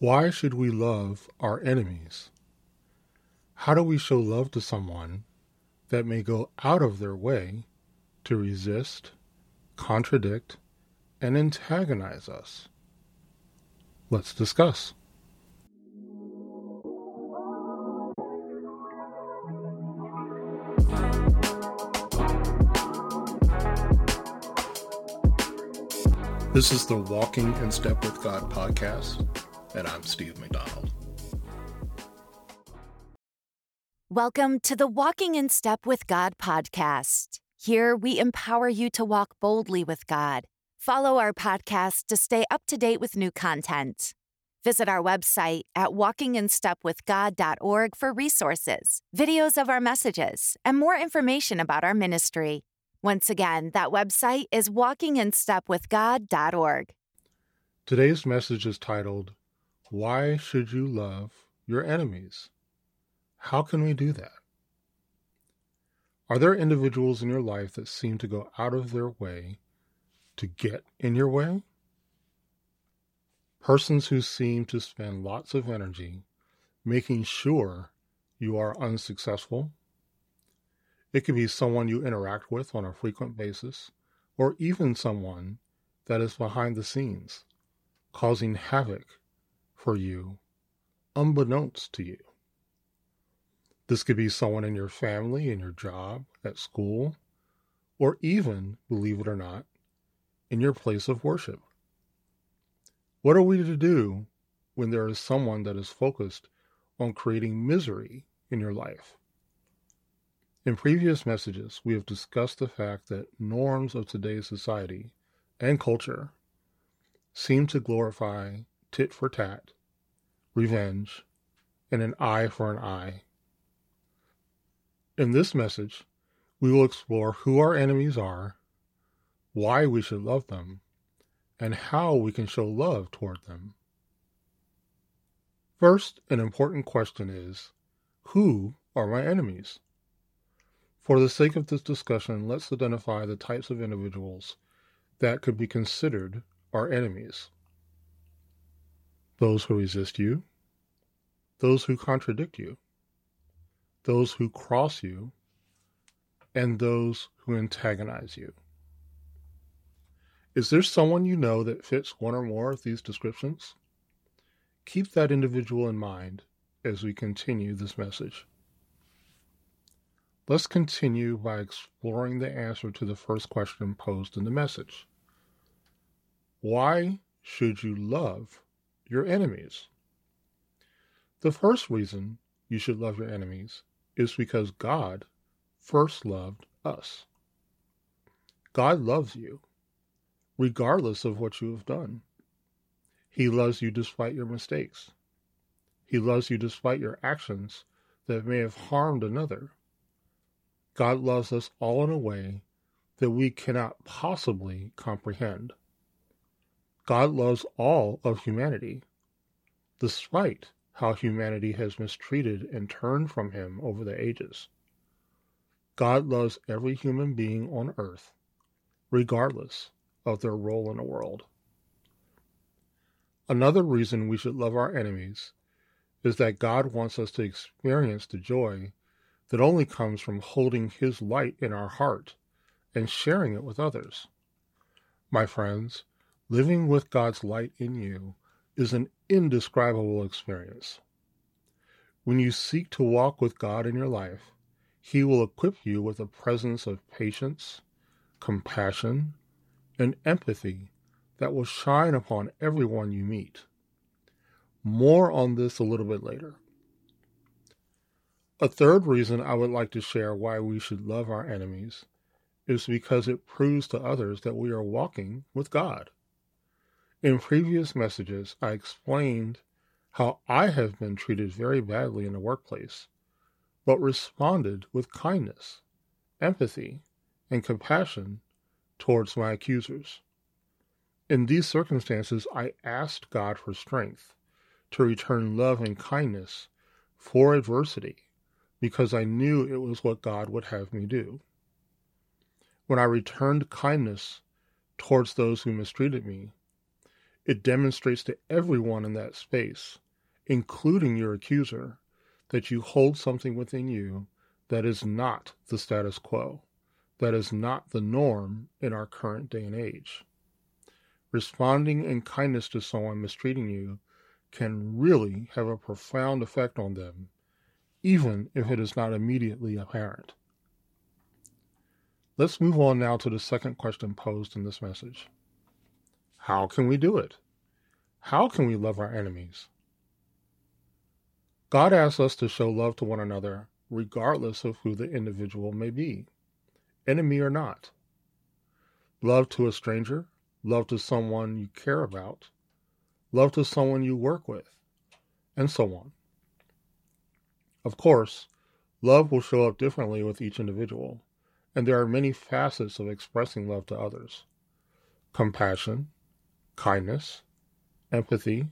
Why should we love our enemies? How do we show love to someone that may go out of their way to resist, contradict, and antagonize us? Let's discuss. This is the Walking in Step with God podcast, and I'm Steve McDonald. Welcome to the Walking in Step with God podcast. Here we empower you to walk boldly with God. Follow our podcast to stay up to date with new content. Visit our website at walkinginstepwithgod.org for resources, videos of our messages, and more information about our ministry. Once again, that website is walkinginstepwithgod.org. Today's message is titled, Why Should You Love Your Enemies? How can we do that? Are there individuals in your life that seem to go out of their way to get in your way? Persons who seem to spend lots of energy making sure you are unsuccessful it could be someone you interact with on a frequent basis, or even someone that is behind the scenes, causing havoc for you, unbeknownst to you. This could be someone in your family, in your job, at school, or even, believe it or not, in your place of worship. What are we to do when there is someone that is focused on creating misery in your life? In previous messages, we have discussed the fact that norms of today's society and culture seem to glorify tit for tat, revenge, and an eye for an eye. In this message, we will explore who our enemies are, why we should love them, and how we can show love toward them. First, an important question is Who are my enemies? For the sake of this discussion, let's identify the types of individuals that could be considered our enemies those who resist you, those who contradict you, those who cross you, and those who antagonize you. Is there someone you know that fits one or more of these descriptions? Keep that individual in mind as we continue this message. Let's continue by exploring the answer to the first question posed in the message. Why should you love your enemies? The first reason you should love your enemies is because God first loved us. God loves you, regardless of what you have done. He loves you despite your mistakes. He loves you despite your actions that may have harmed another. God loves us all in a way that we cannot possibly comprehend. God loves all of humanity, despite how humanity has mistreated and turned from Him over the ages. God loves every human being on earth, regardless of their role in the world. Another reason we should love our enemies is that God wants us to experience the joy that only comes from holding His light in our heart and sharing it with others. My friends, living with God's light in you is an indescribable experience. When you seek to walk with God in your life, He will equip you with a presence of patience, compassion, and empathy that will shine upon everyone you meet. More on this a little bit later. A third reason I would like to share why we should love our enemies is because it proves to others that we are walking with God. In previous messages, I explained how I have been treated very badly in the workplace, but responded with kindness, empathy, and compassion towards my accusers. In these circumstances, I asked God for strength to return love and kindness for adversity because I knew it was what God would have me do. When I returned kindness towards those who mistreated me, It demonstrates to everyone in that space, including your accuser, that you hold something within you that is not the status quo, that is not the norm in our current day and age. Responding in kindness to someone mistreating you can really have a profound effect on them, even if it is not immediately apparent. Let's move on now to the second question posed in this message. How can we do it? How can we love our enemies? God asks us to show love to one another regardless of who the individual may be, enemy or not. Love to a stranger, love to someone you care about, love to someone you work with, and so on. Of course, love will show up differently with each individual, and there are many facets of expressing love to others compassion, kindness, empathy,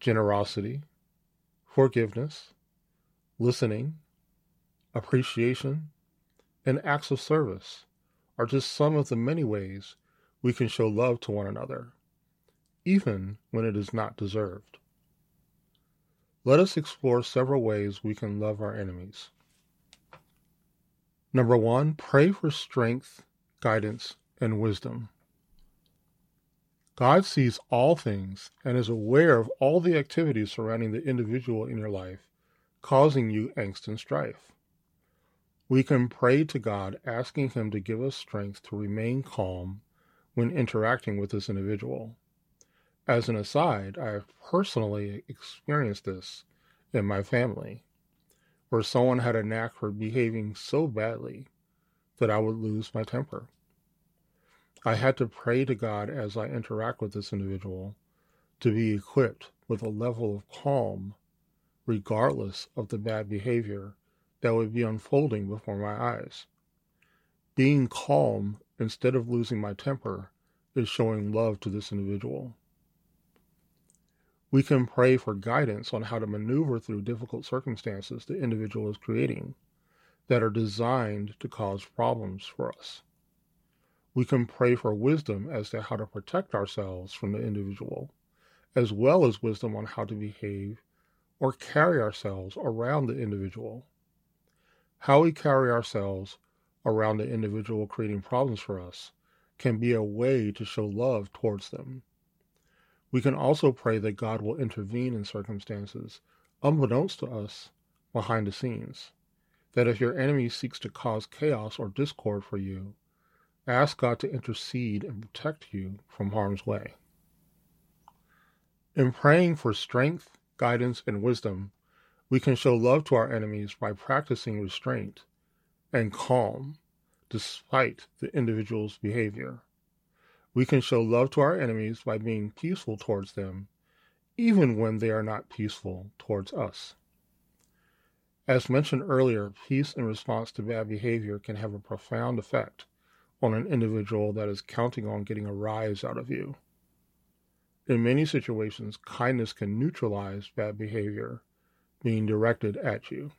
generosity, forgiveness, listening, appreciation, and acts of service are just some of the many ways we can show love to one another even when it is not deserved. Let us explore several ways we can love our enemies. Number one, pray for strength, guidance, and wisdom. God sees all things and is aware of all the activities surrounding the individual in your life, causing you angst and strife. We can pray to God asking Him to give us strength to remain calm when interacting with this individual. As an aside, I have personally experienced this in my family, where someone had a knack for behaving so badly that I would lose my temper. I had to pray to God as I interact with this individual to be equipped with a level of calm, regardless of the bad behavior that would be unfolding before my eyes. Being calm instead of losing my temper is showing love to this individual. We can pray for guidance on how to maneuver through difficult circumstances the individual is creating that are designed to cause problems for us. We can pray for wisdom as to how to protect ourselves from the individual, as well as wisdom on how to behave or carry ourselves around the individual. How we carry ourselves around the individual creating problems for us can be a way to show love towards them. We can also pray that God will intervene in circumstances, unbeknownst to us, behind the scenes. That if your enemy seeks to cause chaos or discord for you, ask God to intercede and protect you from harm's way. In praying for strength, guidance, and wisdom, we can show love to our enemies by practicing restraint and calm despite the individual's behavior. We can show love to our enemies by being peaceful towards them, even when they are not peaceful towards us. As mentioned earlier, peace in response to bad behavior can have a profound effect on an individual that is counting on getting a rise out of you. In many situations, kindness can neutralize bad behavior being directed at you.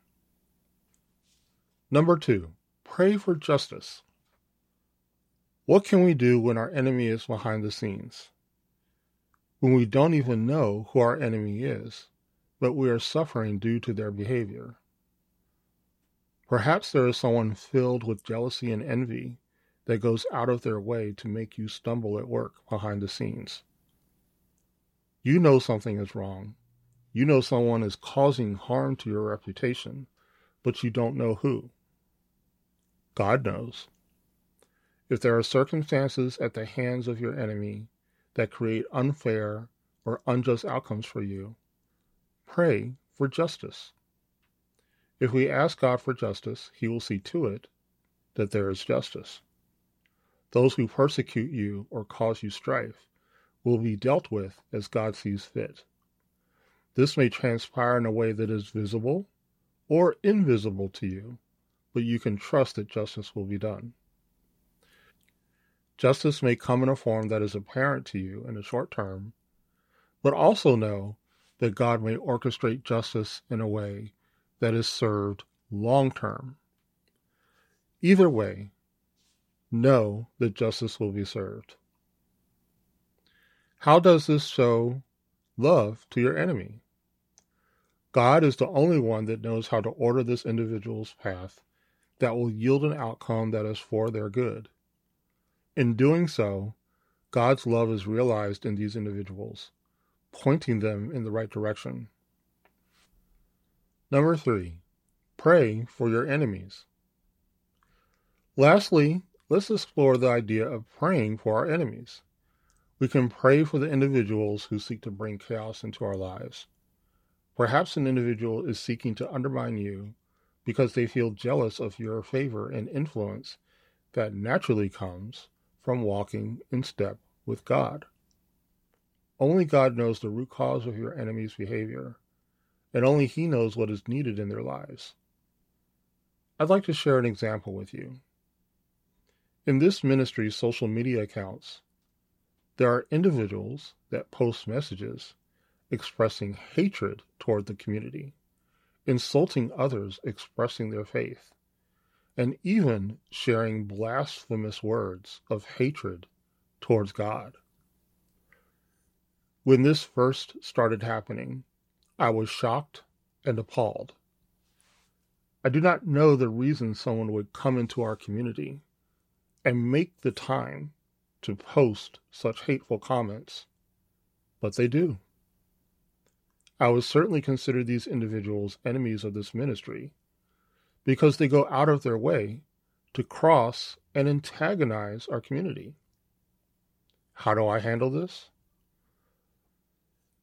Number two, pray for justice. What can we do when our enemy is behind the scenes? When we don't even know who our enemy is, but we are suffering due to their behavior. Perhaps there is someone filled with jealousy and envy that goes out of their way to make you stumble at work behind the scenes. You know something is wrong. You know someone is causing harm to your reputation, but you don't know who. God knows. If there are circumstances at the hands of your enemy that create unfair or unjust outcomes for you, pray for justice. If we ask God for justice, He will see to it that there is justice. Those who persecute you or cause you strife will be dealt with as God sees fit. This may transpire in a way that is visible or invisible to you, but you can trust that justice will be done. Justice may come in a form that is apparent to you in the short term, but also know that God may orchestrate justice in a way that is served long term. Either way, know that justice will be served. How does this show love to your enemy? God is the only one that knows how to order this individual's path that will yield an outcome that is for their good. In doing so, God's love is realized in these individuals, pointing them in the right direction. Number three, pray for your enemies. Lastly, let's explore the idea of praying for our enemies. We can pray for the individuals who seek to bring chaos into our lives. Perhaps an individual is seeking to undermine you because they feel jealous of your favor and influence that naturally comes from walking in step with God. Only God knows the root cause of your enemy's behavior, and only He knows what is needed in their lives. I'd like to share an example with you. In this ministry's social media accounts, there are individuals that post messages expressing hatred toward the community, insulting others expressing their faith, and even sharing blasphemous words of hatred towards God. When this first started happening, I was shocked and appalled. I do not know the reason someone would come into our community and make the time to post such hateful comments, but they do. I would certainly consider these individuals enemies of this ministry because they go out of their way to cross and antagonize our community. How do I handle this?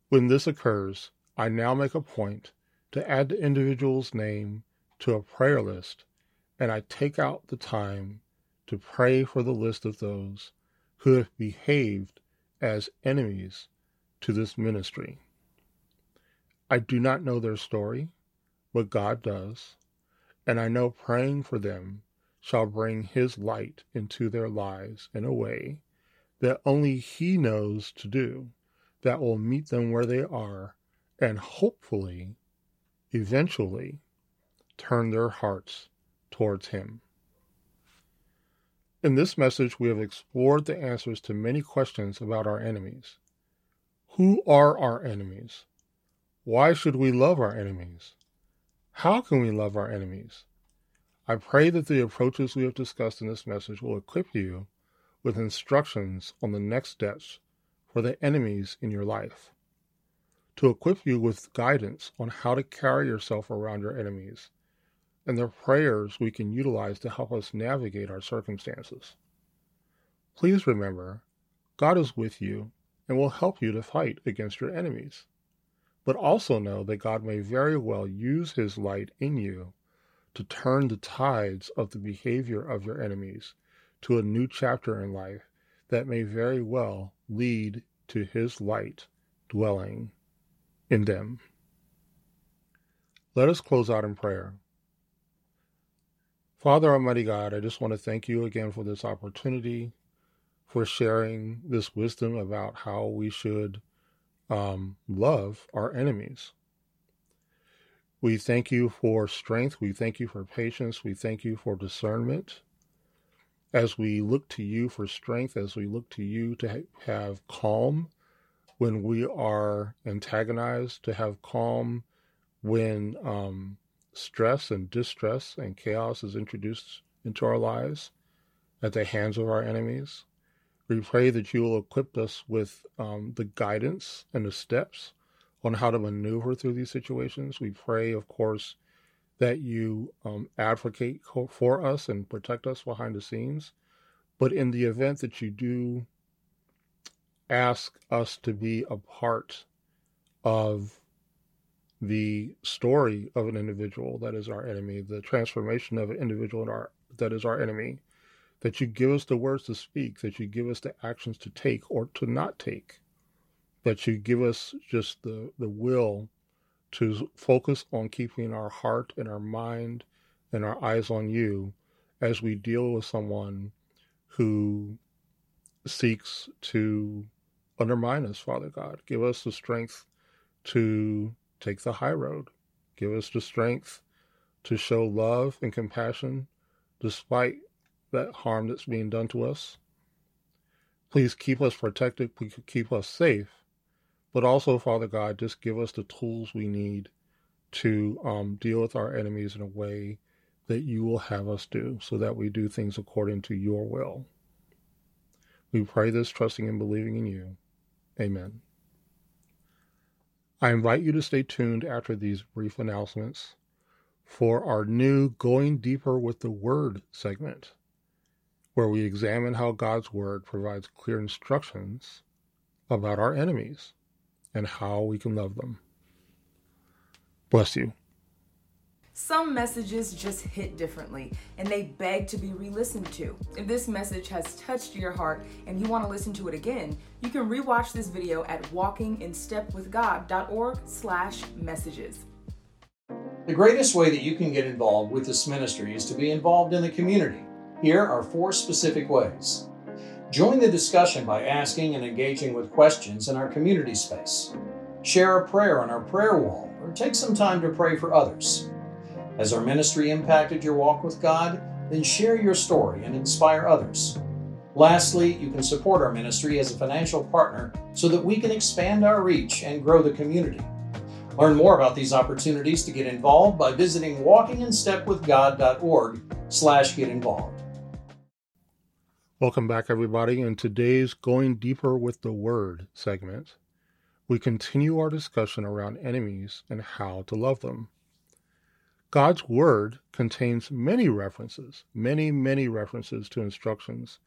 When this occurs, I now make a point to add the individual's name to a prayer list, and I take out the time to pray for the list of those who have behaved as enemies to this ministry. I do not know their story, but God does, and I know praying for them shall bring His light into their lives in a way that only He knows to do, that will meet them where they are, and hopefully, eventually, turn their hearts towards Him. In this message, we have explored the answers to many questions about our enemies. Who are our enemies? Why should we love our enemies? How can we love our enemies? I pray that the approaches we have discussed in this message will equip you with instructions on the next steps for the enemies in your life, to equip you with guidance on how to carry yourself around your enemies, and the prayers we can utilize to help us navigate our circumstances. Please remember, God is with you and will help you to fight against your enemies. But also know that God may very well use his light in you to turn the tides of the behavior of your enemies to a new chapter in life that may very well lead to his light dwelling in them. Let us close out in prayer. Father Almighty God, I just want to thank you again for this opportunity, for sharing this wisdom about how we should um, love our enemies. We thank you for strength. We thank you for patience. We thank you for discernment. As we look to you for strength, as we look to you to have calm when we are antagonized, to have calm when um, stress and distress and chaos is introduced into our lives at the hands of our enemies. We pray that you will equip us with um, the guidance and the steps on how to maneuver through these situations. We pray, of course, that you um, advocate for us and protect us behind the scenes. But in the event that you do ask us to be a part of the story of an individual that is our enemy, the transformation of an individual our, that is our enemy, that you give us the words to speak, that you give us the actions to take or to not take, that you give us just the, the will to focus on keeping our heart and our mind and our eyes on you as we deal with someone who seeks to undermine us, Father God. Give us the strength to take the high road. Give us the strength to show love and compassion despite that harm that's being done to us. Please keep us protected, keep us safe, but also, Father God, just give us the tools we need to um, deal with our enemies in a way that you will have us do so that we do things according to your will. We pray this trusting and believing in you. Amen. I invite you to stay tuned after these brief announcements for our new Going Deeper with the Word segment, where we examine how God's Word provides clear instructions about our enemies and how we can love them. Bless you. Some messages just hit differently and they beg to be re listened to. If this message has touched your heart and you want to listen to it again, you can rewatch this video at walkinginstepwithgod.org slash messages. The greatest way that you can get involved with this ministry is to be involved in the community. Here are four specific ways. Join the discussion by asking and engaging with questions in our community space. Share a prayer on our prayer wall or take some time to pray for others. Has our ministry impacted your walk with God? Then share your story and inspire others. Lastly, you can support our ministry as a financial partner so that we can expand our reach and grow the community. Learn more about these opportunities to get involved by visiting walkinginstepwithgod.org slash get involved. Welcome back, everybody. In today's Going Deeper with the Word segment, we continue our discussion around enemies and how to love them. God's Word contains many references, many, many references to instructions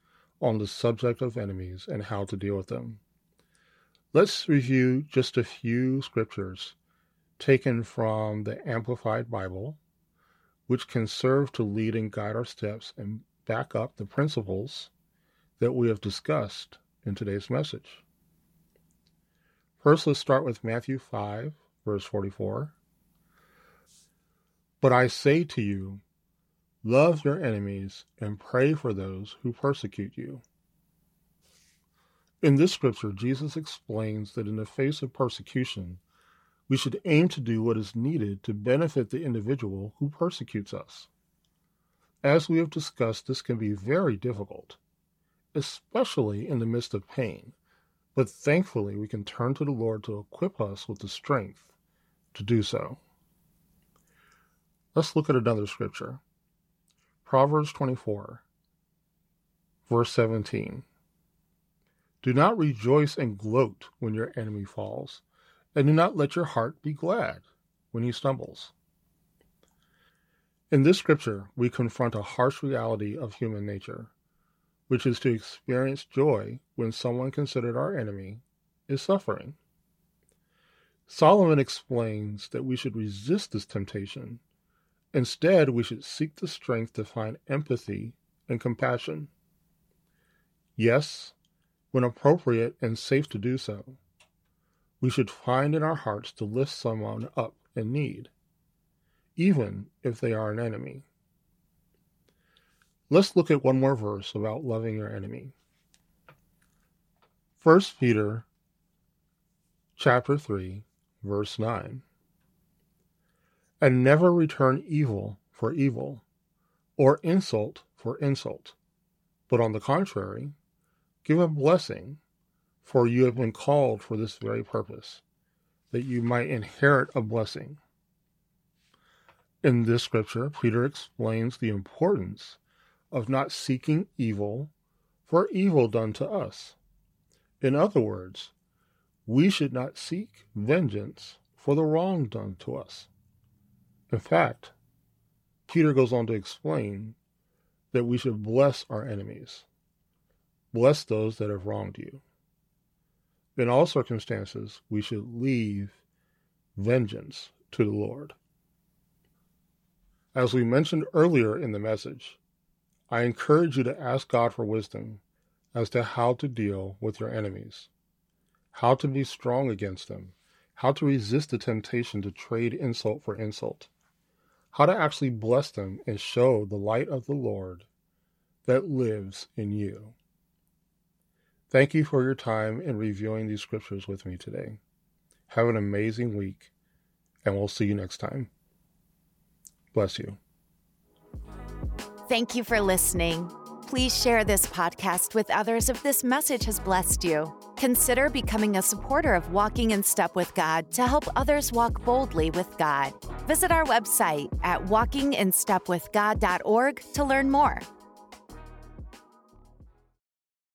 on the subject of enemies and how to deal with them. Let's review just a few scriptures taken from the Amplified Bible, which can serve to lead and guide our steps and back up the principles that we have discussed in today's message. First, let's start with Matthew 5, verse 44. But I say to you, love your enemies and pray for those who persecute you. In this scripture, Jesus explains that in the face of persecution, we should aim to do what is needed to benefit the individual who persecutes us. As we have discussed, this can be very difficult, especially in the midst of pain, but thankfully we can turn to the Lord to equip us with the strength to do so. Let's look at another scripture. Proverbs 24, verse 17. Do not rejoice and gloat when your enemy falls and do not let your heart be glad when he stumbles. In this scripture, we confront a harsh reality of human nature, which is to experience joy when someone considered our enemy is suffering. Solomon explains that we should resist this temptation. Instead, we should seek the strength to find empathy and compassion. Yes, when appropriate and safe to do so, we should find in our hearts to lift someone up in need, even if they are an enemy. Let's look at one more verse about loving your enemy. 1 Peter chapter 3 verse 9. And never return evil for evil or insult for insult, but on the contrary, give a blessing for you have been called for this very purpose, that you might inherit a blessing. In this scripture, Peter explains the importance of not seeking evil for evil done to us. In other words, we should not seek vengeance for the wrong done to us. In fact, Peter goes on to explain that we should bless our enemies, bless those that have wronged you. In all circumstances, we should leave vengeance to the Lord. As we mentioned earlier in the message, I encourage you to ask God for wisdom as to how to deal with your enemies, how to be strong against them, how to resist the temptation to trade insult for insult, how to actually bless them and show the light of the Lord that lives in you. Thank you for your time in reviewing these scriptures with me today. Have an amazing week, and we'll see you next time. Bless you. Thank you for listening. Please share this podcast with others if this message has blessed you. Consider becoming a supporter of Walking in Step with God to help others walk boldly with God. Visit our website at walkinginstepwithgod.org to learn more.